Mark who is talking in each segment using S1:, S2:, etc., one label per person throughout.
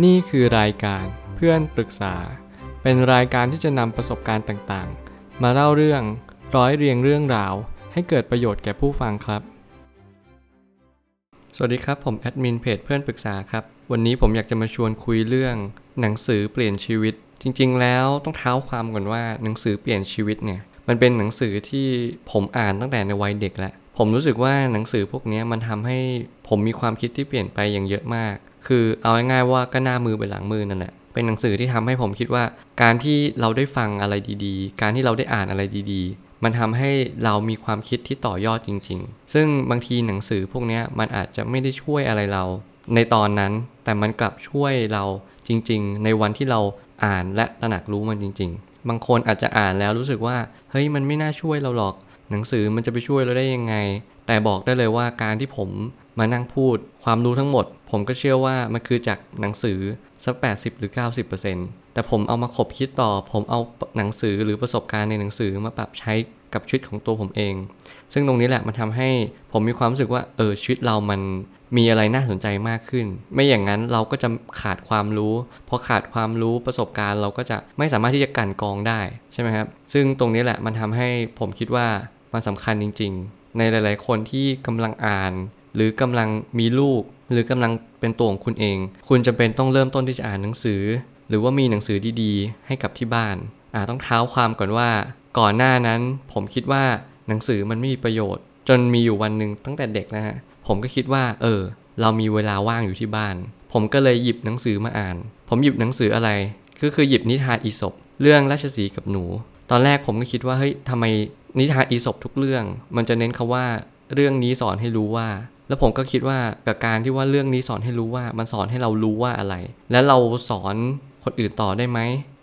S1: นี่คือรายการเพื่อนปรึกษา เป็นรายการที่จะนำประสบการณ์ต่างๆ มาเล่าเรื่องร้อยเรียงเรื่องราว ให้เกิดประโยชน์แก่ผู้ฟังครับ สวัสดีครับ ผมแอดมินเพจเพื่อนปรึกษาครับ วันนี้ผมอยากจะมาชวนคุยเรื่อง หนังสือเปลี่ยนชีวิต จริง ๆ แล้วต้องเท้าความก่อนว่าหนังสือเปลี่ยนชีวิตเนี่ย มันเป็นหนังสือที่ผมอ่านตั้งแต่ในวัยเด็กแล้วผมรู้สึกว่าหนังสือพวกนี้มันทำให้ผมมีความคิดที่เปลี่ยนไปอย่างเยอะมาก คือเอาง่ายๆว่าก็หน้ามือไปหลังมือนั่นแหละเป็นหนังสือที่ทำให้ผมคิดว่า การที่เราได้ฟังอะไรดีๆ การที่เราได้อ่านอะไรดีๆ มันทำให้เรามีความคิดที่ต่อยอดจริง ๆ ซึ่งบางทีหนังสือพวกนี้มันอาจจะไม่ได้ช่วยอะไรเรา ในตอนนั้น แต่มันกลับช่วยเราจริง ๆ ในวันที่เราอ่านและตระหนักรู้มันจริง ๆ บางคนอาจจะอ่านแล้วรู้สึกว่า เฮ้ยมันไม่น่าช่วยเราหรอก หนังสือมันจะไปช่วยเราได้ยังไง แต่บอกได้เลยว่าการที่ผม มานั่งพูดความรู้ทั้งหมด ผมก็เชื่อว่ามันคือจากหนังสือสัก 80 หรือ 90%แต่ผมเอามาขบคิดต่อ ผมเอาหนังสือหรือประสบการณ์ในหนังสือมาปรับใช้กับชีวิตของตัวผมเอง ซึ่งตรงนี้แหละมันทำให้ผมมีความรู้สึกว่าเออชีวิตเรามันมีอะไรน่าสนใจมากขึ้น ไม่อย่างนั้นเราก็จะขาดความรู้พอขาดความรู้ประสบการณ์ เราก็จะไม่สามารถที่จะกันกองได้ใช่ไหมครับ ซึ่งตรงนี้แหละมันทำให้ผมคิดว่ามันสำคัญจริง ๆ ในหลาย ๆ คนที่กำลังอ่าน หรือกำลังมีลูก หรือกำลังเป็นตัวของคุณเอง คุณจำเป็นต้องเริ่มต้นที่จะอ่านหนังสือ หรือว่ามีหนังสือดีๆ ให้กับที่บ้านอ่าต้องเท้าความก่อนว่า ก่อนหน้านั้นผมคิดว่าหนังสือมันไม่มีประโยชน์ จนมีอยู่วันหนึ่งตั้งแต่เด็กนะฮะผมก็คิดว่า เออ เรามีเวลาว่างอยู่ที่บ้าน ผมก็เลยหยิบหนังสือมาอ่าน ผมหยิบหนังสืออะไร ก็คือหยิบนิทานอีสปเรื่องราชสีกับหนู ตอนแรกผมก็คิดว่าเฮ้ยทำไมนิทานอีสปทุกเรื่อง มันจะเน้นคาว่าเรื่องนี้สอนให้รู้ว่า แล้วผมก็คิดว่ากับการที่ว่าเรื่องนี้สอนให้รู้ว่ามันสอนให้เรารู้ว่าอะไร และเราสอนคนอื่นต่อได้ไหม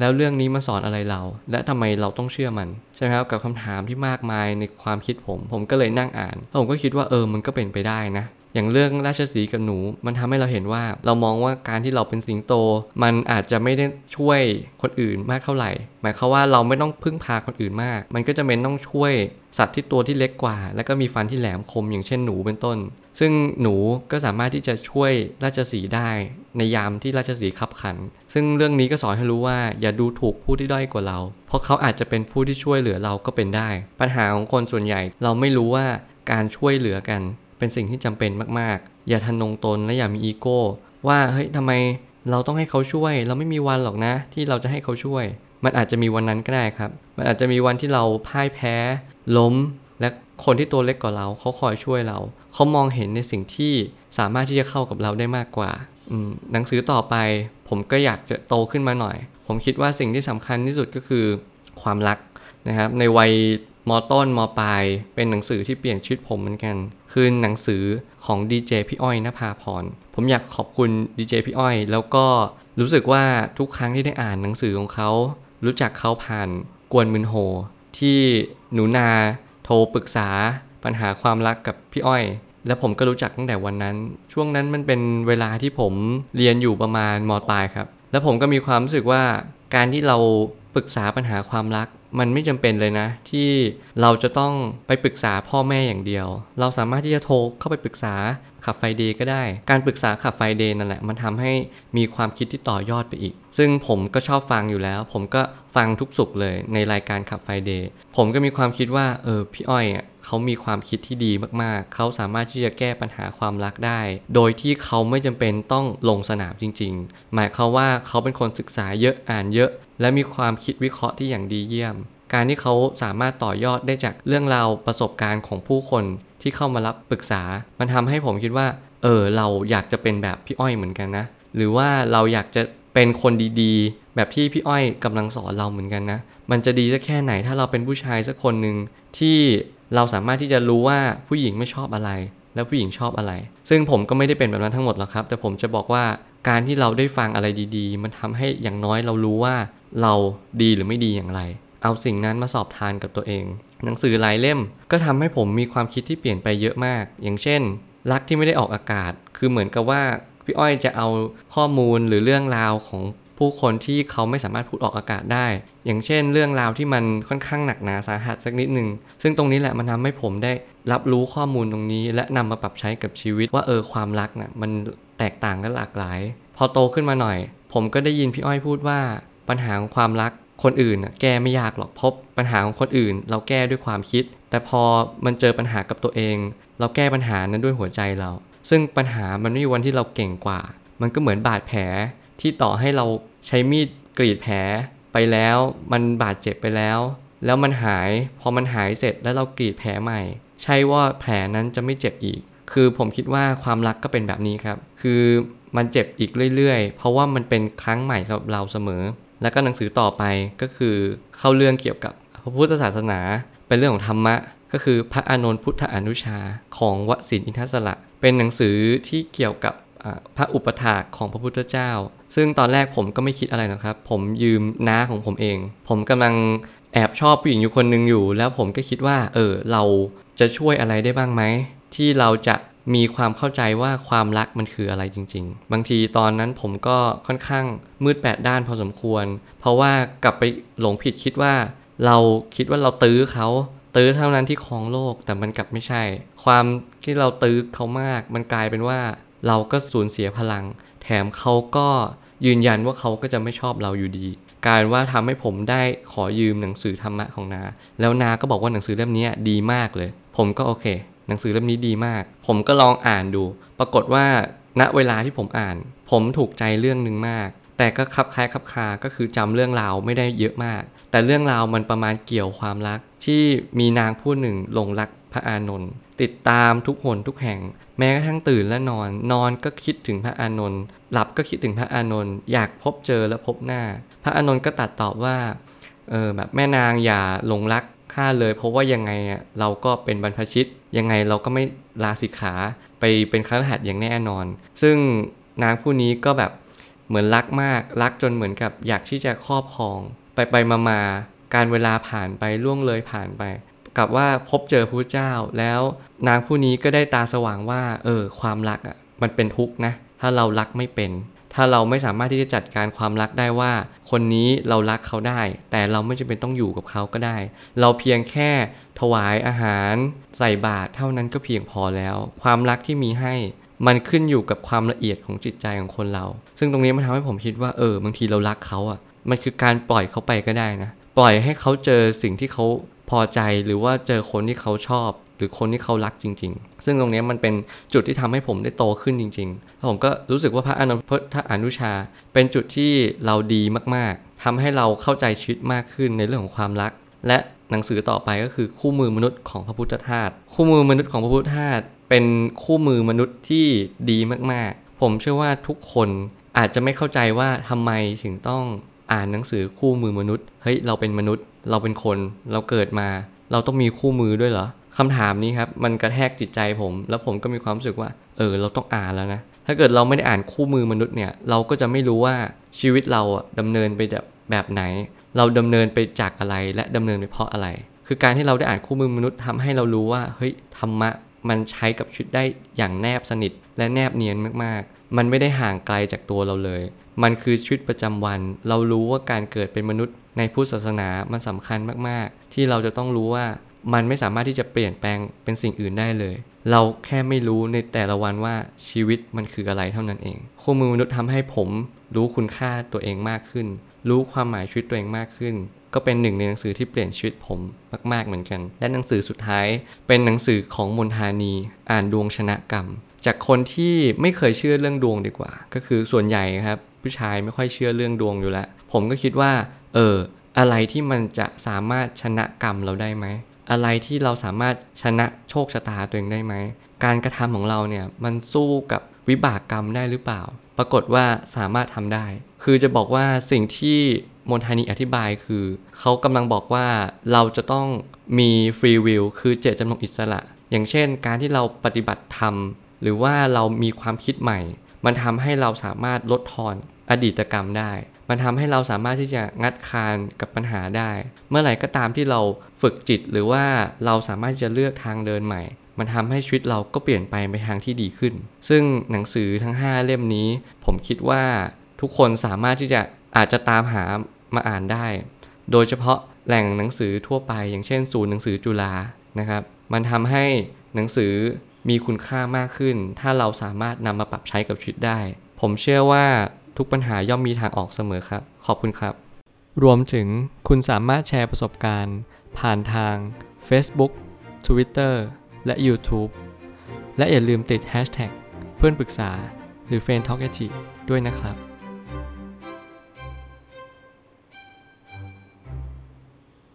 S1: แล้วเรื่องนี้มันสอนอะไรเรา และทำไมเราต้องเชื่อมันใช่ไหมครับกับคำถามที่มากมายในความคิดผม ผมก็เลยนั่งอ่านแล้วผมก็คิดว่าเออมันก็เป็นไปได้นะ อย่างเรื่องราชสีกับหนู มันทำให้เราเห็นว่า เรามองว่าการที่เราเป็นสิงโต มันอาจจะไม่ได้ช่วยคนอื่นมากเท่าไหร่ หมายความว่าเราไม่ต้องพึ่งพาคนอื่นมาก มันก็จะเป็นต้องช่วยสัตว์ที่ตัวที่เล็กกว่า แล้วก็มีฟันที่แหลมคมอย่างเช่นหนูเป็นต้น ซึ่งหนูก็สามารถที่จะช่วยราชสีได้ ในยามที่ราชสีขับขัน ซึ่งเรื่องนี้ก็สอนให้รู้ว่าอย่าดูถูกผู้ที่ด้อยกว่าเรา เพราะเขาอาจจะเป็นผู้ที่ช่วยเหลือเราก็เป็นได้ ปัญหาของคนส่วนใหญ่เราไม่รู้ว่าการช่วยเหลือกัน เป็นสิ่งที่จำเป็นมากๆ อย่าทันงตนและอย่ามีอีโก้ ว่าเฮ้ยทำไมเราต้องให้เขาช่วย เราไม่มีวันหรอกนะ ที่เราจะให้เขาช่วย มันอาจจะมีวันนั้นก็ได้ครับ มันอาจจะมีวันที่เราพ่ายแพ้ ล้ม และคนที่ตัวเล็กกว่าเรา เขาคอยช่วยเรา เขามองเห็นในสิ่งที่สามารถที่จะเข้ากับเราได้มากกว่าหนังสือต่อไป ผมก็อยากจะโตขึ้นมาหน่อย ผมคิดว่าสิ่งที่สำคัญที่สุดก็คือความรักนะครับ ในวัย มต้นมปลาย เป็นหนังสือที่เปลี่ยนชีวิตผมเหมือนกัน คือหนังสือของดีเจพี่อ้อยนภาพร ผมอยากขอบคุณดีเจพี่อ้อย แล้วก็รู้สึกว่าทุกครั้งที่ได้อ่านหนังสือของเขา รู้จักเขาผ่านกวนมืนโฮ ที่หนูนาโทรปรึกษาปัญหาความรักกับพี่อ้อย และผมก็รู้จักตั้งแต่วันนั้น ช่วงนั้นมันเป็นเวลาที่ผมเรียนอยู่ประมาณมปลายครับ แล้วผมก็มีความรู้สึกว่าการที่เรา ปรึกษาปัญหาความรัก มันไม่จำเป็นเลยนะ ที่เราจะต้องไปปรึกษาพ่อแม่อย่างเดียว เราสามารถที่จะโทรเข้าไปปรึกษา Club Friday ก็ได้ การปรึกษา Club Friday นั่นแหละ มันทำให้มีความคิดที่ต่อยอดไปอีก ซึ่งผมก็ชอบฟังอยู่แล้ว ผมก็ฟังทุกศุกร์เลยในรายการ Club Friday ผมก็มีความคิดว่าเออพี่อ้อยอะเขามีความคิดที่ดีมากๆ เขาสามารถที่จะแก้ปัญหาความรักได้ โดยที่เขาไม่จำเป็นต้องลงสนามจริง ๆ หมายความว่าเขาเป็นคนศึกษาเยอะอ่านเยอะ และมีความคิดวิเคราะห์ที่อย่างดีเยี่ยม การที่เขาสามารถต่อยอดได้จากเรื่องราวประสบการณ์ของผู้คนที่เข้ามารับปรึกษา มันทำให้ผมคิดว่า เออ เราอยากจะเป็นแบบพี่อ้อยเหมือนกันนะ หรือว่าเราอยากจะเป็นคนดีๆ แบบที่พี่อ้อยกำลังสอนเราเหมือนกันนะ มันจะดีสักแค่ไหนถ้าเราเป็นผู้ชายสักคนหนึ่งที่เราสามารถที่จะรู้ว่าผู้หญิงไม่ชอบอะไร แล้วผู้หญิงชอบอะไร ซึ่งผมก็ไม่ได้เป็นแบบนั้นทั้งหมดหรอกครับ แต่ผมจะบอกว่า การที่เราได้ฟังอะไรดีๆ มันทำให้อย่างน้อยเรารู้ว่าเราดีหรือไม่ดีอย่างไร เอาสิ่งนั้นมาสอบทานกับตัวเอง หนังสือหลายเล่มก็ทำให้ผมมีความคิดที่เปลี่ยนไปเยอะมาก อย่างเช่น รักที่ไม่ได้ออกอากาศ คือเหมือนกับว่าพี่อ้อยจะเอาข้อมูลหรือเรื่องราวของ ผู้คนที่เขาไม่สามารถพูดออกอากาศได้ อย่างเช่น เรื่องราวที่มันค่อนข้างหนักหนาสาหัสสักนิดหนึ่งซึ่งตรงนี้แหละมันทำให้ผมได้รับรู้ข้อมูลตรงนี้ และนำมาปรับใช้กับชีวิตว่าเออความรักนะ่ะมันแตกต่างกันหลากหลาย พอโตขึ้นมาหน่อย ผมก็ได้ยินพี่อ้อยพูดว่า ปัญหาของความรักคนอื่นแก้ไม่ยากหรอกพบปัญหาของคนอื่น เราแก้ด้วยความคิด แต่พอมันเจอปัญหากับตัวเอง เราแก้ปัญหานั้นด้วยหัวใจเรา ซึ่งปัญหามันไม่มีวันที่เราเก่งกว่า มันก็เหมือนบาดแผลที่ต่อให้เรา ใช้มีดกรีดแผลไปแล้ว มันบาดเจ็บไปแล้ว แล้วมันหาย พอมันหายเสร็จแล้วเรากรีดแผลใหม่ ใช่ว่าแผลนั้นจะไม่เจ็บอีก คือผมคิดว่าความรักก็เป็นแบบนี้ครับ คือมันเจ็บอีกเรื่อยๆ เพราะว่ามันเป็นครั้งใหม่สำหรับเราเสมอ แล้วก็หนังสือต่อไปก็คือเข้าเรื่องเกี่ยวกับพระพุทธศาสนา เป็นเรื่องของธรรมะ ก็คือพระอานนท์พุทธอนุชาของวสินอินทศระเป็นหนังสือที่เกี่ยวกับพระอุปถากของพระพุทธเจ้า ซึ่งตอนแรกผมก็ไม่คิดอะไรนะครับ ผมยืมน้าของผมเอง ผมกำลังแอบชอบผู้หญิงอยู่คนหนึ่งอยู่ แล้วผมก็คิดว่า เออ เราจะช่วยอะไรได้บ้างไหม ที่เราจะมีความเข้าใจว่าความรักมันคืออะไรจริง ๆ บางทีตอนนั้นผมก็ค่อนข้างมืดแปดด้านพอสมควร เพราะว่ากลับไปหลงผิดคิดว่า เราคิดว่าเราตื้อเขาตื้อเท่านั้นที่ครองโลกแต่มันกลับไม่ใช่ ความที่เราตื้อเขามาก มันกลายเป็นว่า เราก็สูญเสียพลัง แถมเขาก็ยืนยันว่าเขาก็จะไม่ชอบเราอยู่ดี การว่าทำให้ผมได้ขอยืมหนังสือธรรมะของนา แล้วนาก็บอกว่าหนังสือเล่มนี้ดีมากเลย ผมก็โอเค หนังสือเล่มนี้ดีมาก ผมก็ลองอ่านดู ปรากฏว่าณเวลาที่ผมอ่าน ผมถูกใจเรื่องหนึ่งมาก แต่ก็คับคล้ายคับคา ก็คือจำเรื่องราวไม่ได้เยอะมาก แต่เรื่องราวมันประมาณเกี่ยวความรัก ที่มีนางผู้หนึ่งหลงรัก พระอานนท์ติดตามทุกหนทุกแห่ง แม้กระทั่งตื่นและนอน นอนก็คิดถึงพระอานนท์หลับก็คิดถึงพระอานนท์อยากพบเจอและพบหน้า พระอานนท์ก็ตัดตอบว่าเออแบบแม่นางอย่าหลงรักข้าเลย เพราะว่ายังไงอะเราก็เป็นบรรพชิต ยังไงเราก็ไม่ลาสิกขาไปเป็นครหัสอย่างแน่นอน ซึ่งนางผู้นี้ก็แบบเหมือนรักมากรักจนเหมือนกับอยากที่จะครอบครอง ไปไปมามาการเวลาผ่านไปล่วงเลยผ่านไป กับว่าพบเจอพระเจ้า แล้วนางผู้นี้ก็ได้ตาสว่างว่า เออ ความรักอะมันเป็นทุกข์นะ ถ้าเรารักไม่เป็น ถ้าเราไม่สามารถที่จะจัดการความรักได้ว่า คนนี้เรารักเขาได้ แต่เราไม่จำเป็นต้องอยู่กับเขาก็ได้ เราเพียงแค่ถวายอาหารใส่บาตรเท่านั้นก็เพียงพอแล้ว ความรักที่มีให้มันขึ้นอยู่กับความละเอียดของจิตใจของคนเรา ซึ่งตรงนี้มันทำให้ผมคิดว่าเออบางทีเรารักเขาอะ มันคือการปล่อยเขาไปก็ได้นะ ปล่อยให้เขาเจอสิ่งที่เขา พอใจหรือว่าเจอคนที่เขาชอบ หรือคนที่เขารักจริง ๆ ซึ่งตรงนี้มันเป็นจุดที่ทำให้ผมได้โตขึ้นจริงๆแล้วผมก็รู้สึกว่าพระอนุพระอนุชา เป็นจุดที่เราดีมากๆทำให้เราเข้าใจชีวิตมากขึ้นในเรื่องของความรัก และหนังสือต่อไปก็คือคู่มือมนุษย์ของพระพุทธทาสคู่มือมนุษย์ของพระพุทธทาสเป็นคู่มือมนุษย์ที่ดีมากๆ ผมเชื่อว่าทุกคนอาจจะไม่เข้าใจว่าทำไมถึงต้องอ่านหนังสือคู่มือมนุษย์ เฮ้ย เราเป็นมนุษย์ เราเป็นคนเราเกิดมา เราต้องมีคู่มือด้วยเหรอคำถามนี้ครับมันกระแทกจิตใจผม แล้วผมก็มีความรู้สึกว่า เออ เราต้องอ่านแล้วนะ ถ้าเกิดเราไม่ได้อ่านคู่มือมนุษย์เนี่ย เราก็จะไม่รู้ว่าชีวิตเราอะดำเนินไปแบบแบบไหน เราดำเนินไปจากอะไรและดำเนินไปเพราะอะไร คือการที่เราได้อ่านคู่มือมนุษย์ทำให้เรารู้ว่าเฮ้ยธรรมะมันใช้กับชีวิตได้อย่างแนบสนิทและแนบเนียนมากๆ มันไม่ได้ห่างไกลจากตัวเราเลย มันคือชีวิตประจำวัน เรารู้ว่าการเกิดเป็นมนุษย์ ในพุทธศาสนามันสำคัญมากๆ ที่เราจะต้องรู้ว่ามันไม่สามารถที่จะเปลี่ยนแปลงเป็นสิ่งอื่นได้เลย เราแค่ไม่รู้ในแต่ละวันว่าชีวิตมันคืออะไรเท่านั้นเองคู่มือมนุษย์ทำให้ผมรู้คุณค่าตัวเองมากขึ้น รู้ความหมายชีวิตตัวเองมากขึ้น ก็เป็นหนึ่งในหนังสือที่เปลี่ยนชีวิตผมมาก ๆเหมือนกัน และหนังสือสุดท้ายเป็นหนังสือของมนทานี อ่านดวงชนะกรรม จากคนที่ไม่เคยเชื่อเรื่องดวงดีกว่า ก็คือส่วนใหญ่ครับผู้ชายไม่ค่อยเชื่อเรื่องดวงอยู่แล้ว ผมก็คิดว่า เออ อะไรที่มันจะสามารถชนะกรรมเราได้ไหม อะไรที่เราสามารถชนะโชคชะตาตัวเองได้ไหม การกระทำของเราเนี่ยมันสู้กับวิบากกรรมได้หรือเปล่า ปรากฏว่าสามารถทำได้ คือจะบอกว่าสิ่งที่มนทานีอธิบายคือเขากำลังบอกว่าเราจะต้องมีฟรีวิลคือเจตจำนงอิสระ อย่างเช่น การที่เราปฏิบัติธรรม หรือว่าเรามีความคิดใหม่ มันทำให้เราสามารถลดทอน อดีตกรรมได้ มันทำให้เราสามารถที่จะงัดคานกับปัญหาได้ เมื่อไหร่ก็ตามที่เราฝึกจิตหรือว่าเราสามารถจะเลือกทางเดินใหม่ มันทำให้ชีวิตเราก็เปลี่ยนไปไปทางที่ดีขึ้น ซึ่งหนังสือทั้ง 5 เล่มนี้ ผมคิดว่าทุกคนสามารถที่จะอาจจะตามหามาอ่านได้ โดยเฉพาะแหล่งหนังสือทั่วไป อย่างเช่นศูนย์หนังสือจุฬานะครับ มันทำให้หนังสือมีคุณค่ามากขึ้น ถ้าเราสามารถนำมาปรับใช้กับชีวิตได้ ผมเชื่อว่า ทุกปัญหาย่อมมีทางออกเสมอครับ ขอบคุณครับ รวมถึงคุณสามารถแชร์ประสบการณ์ ผ่านทาง Facebook Twitter และ YouTube และอย่าลืมติด Hashtag เพื่อนปรึกษาหรือ f r ร e n d t a l k a ด้วยนะครับ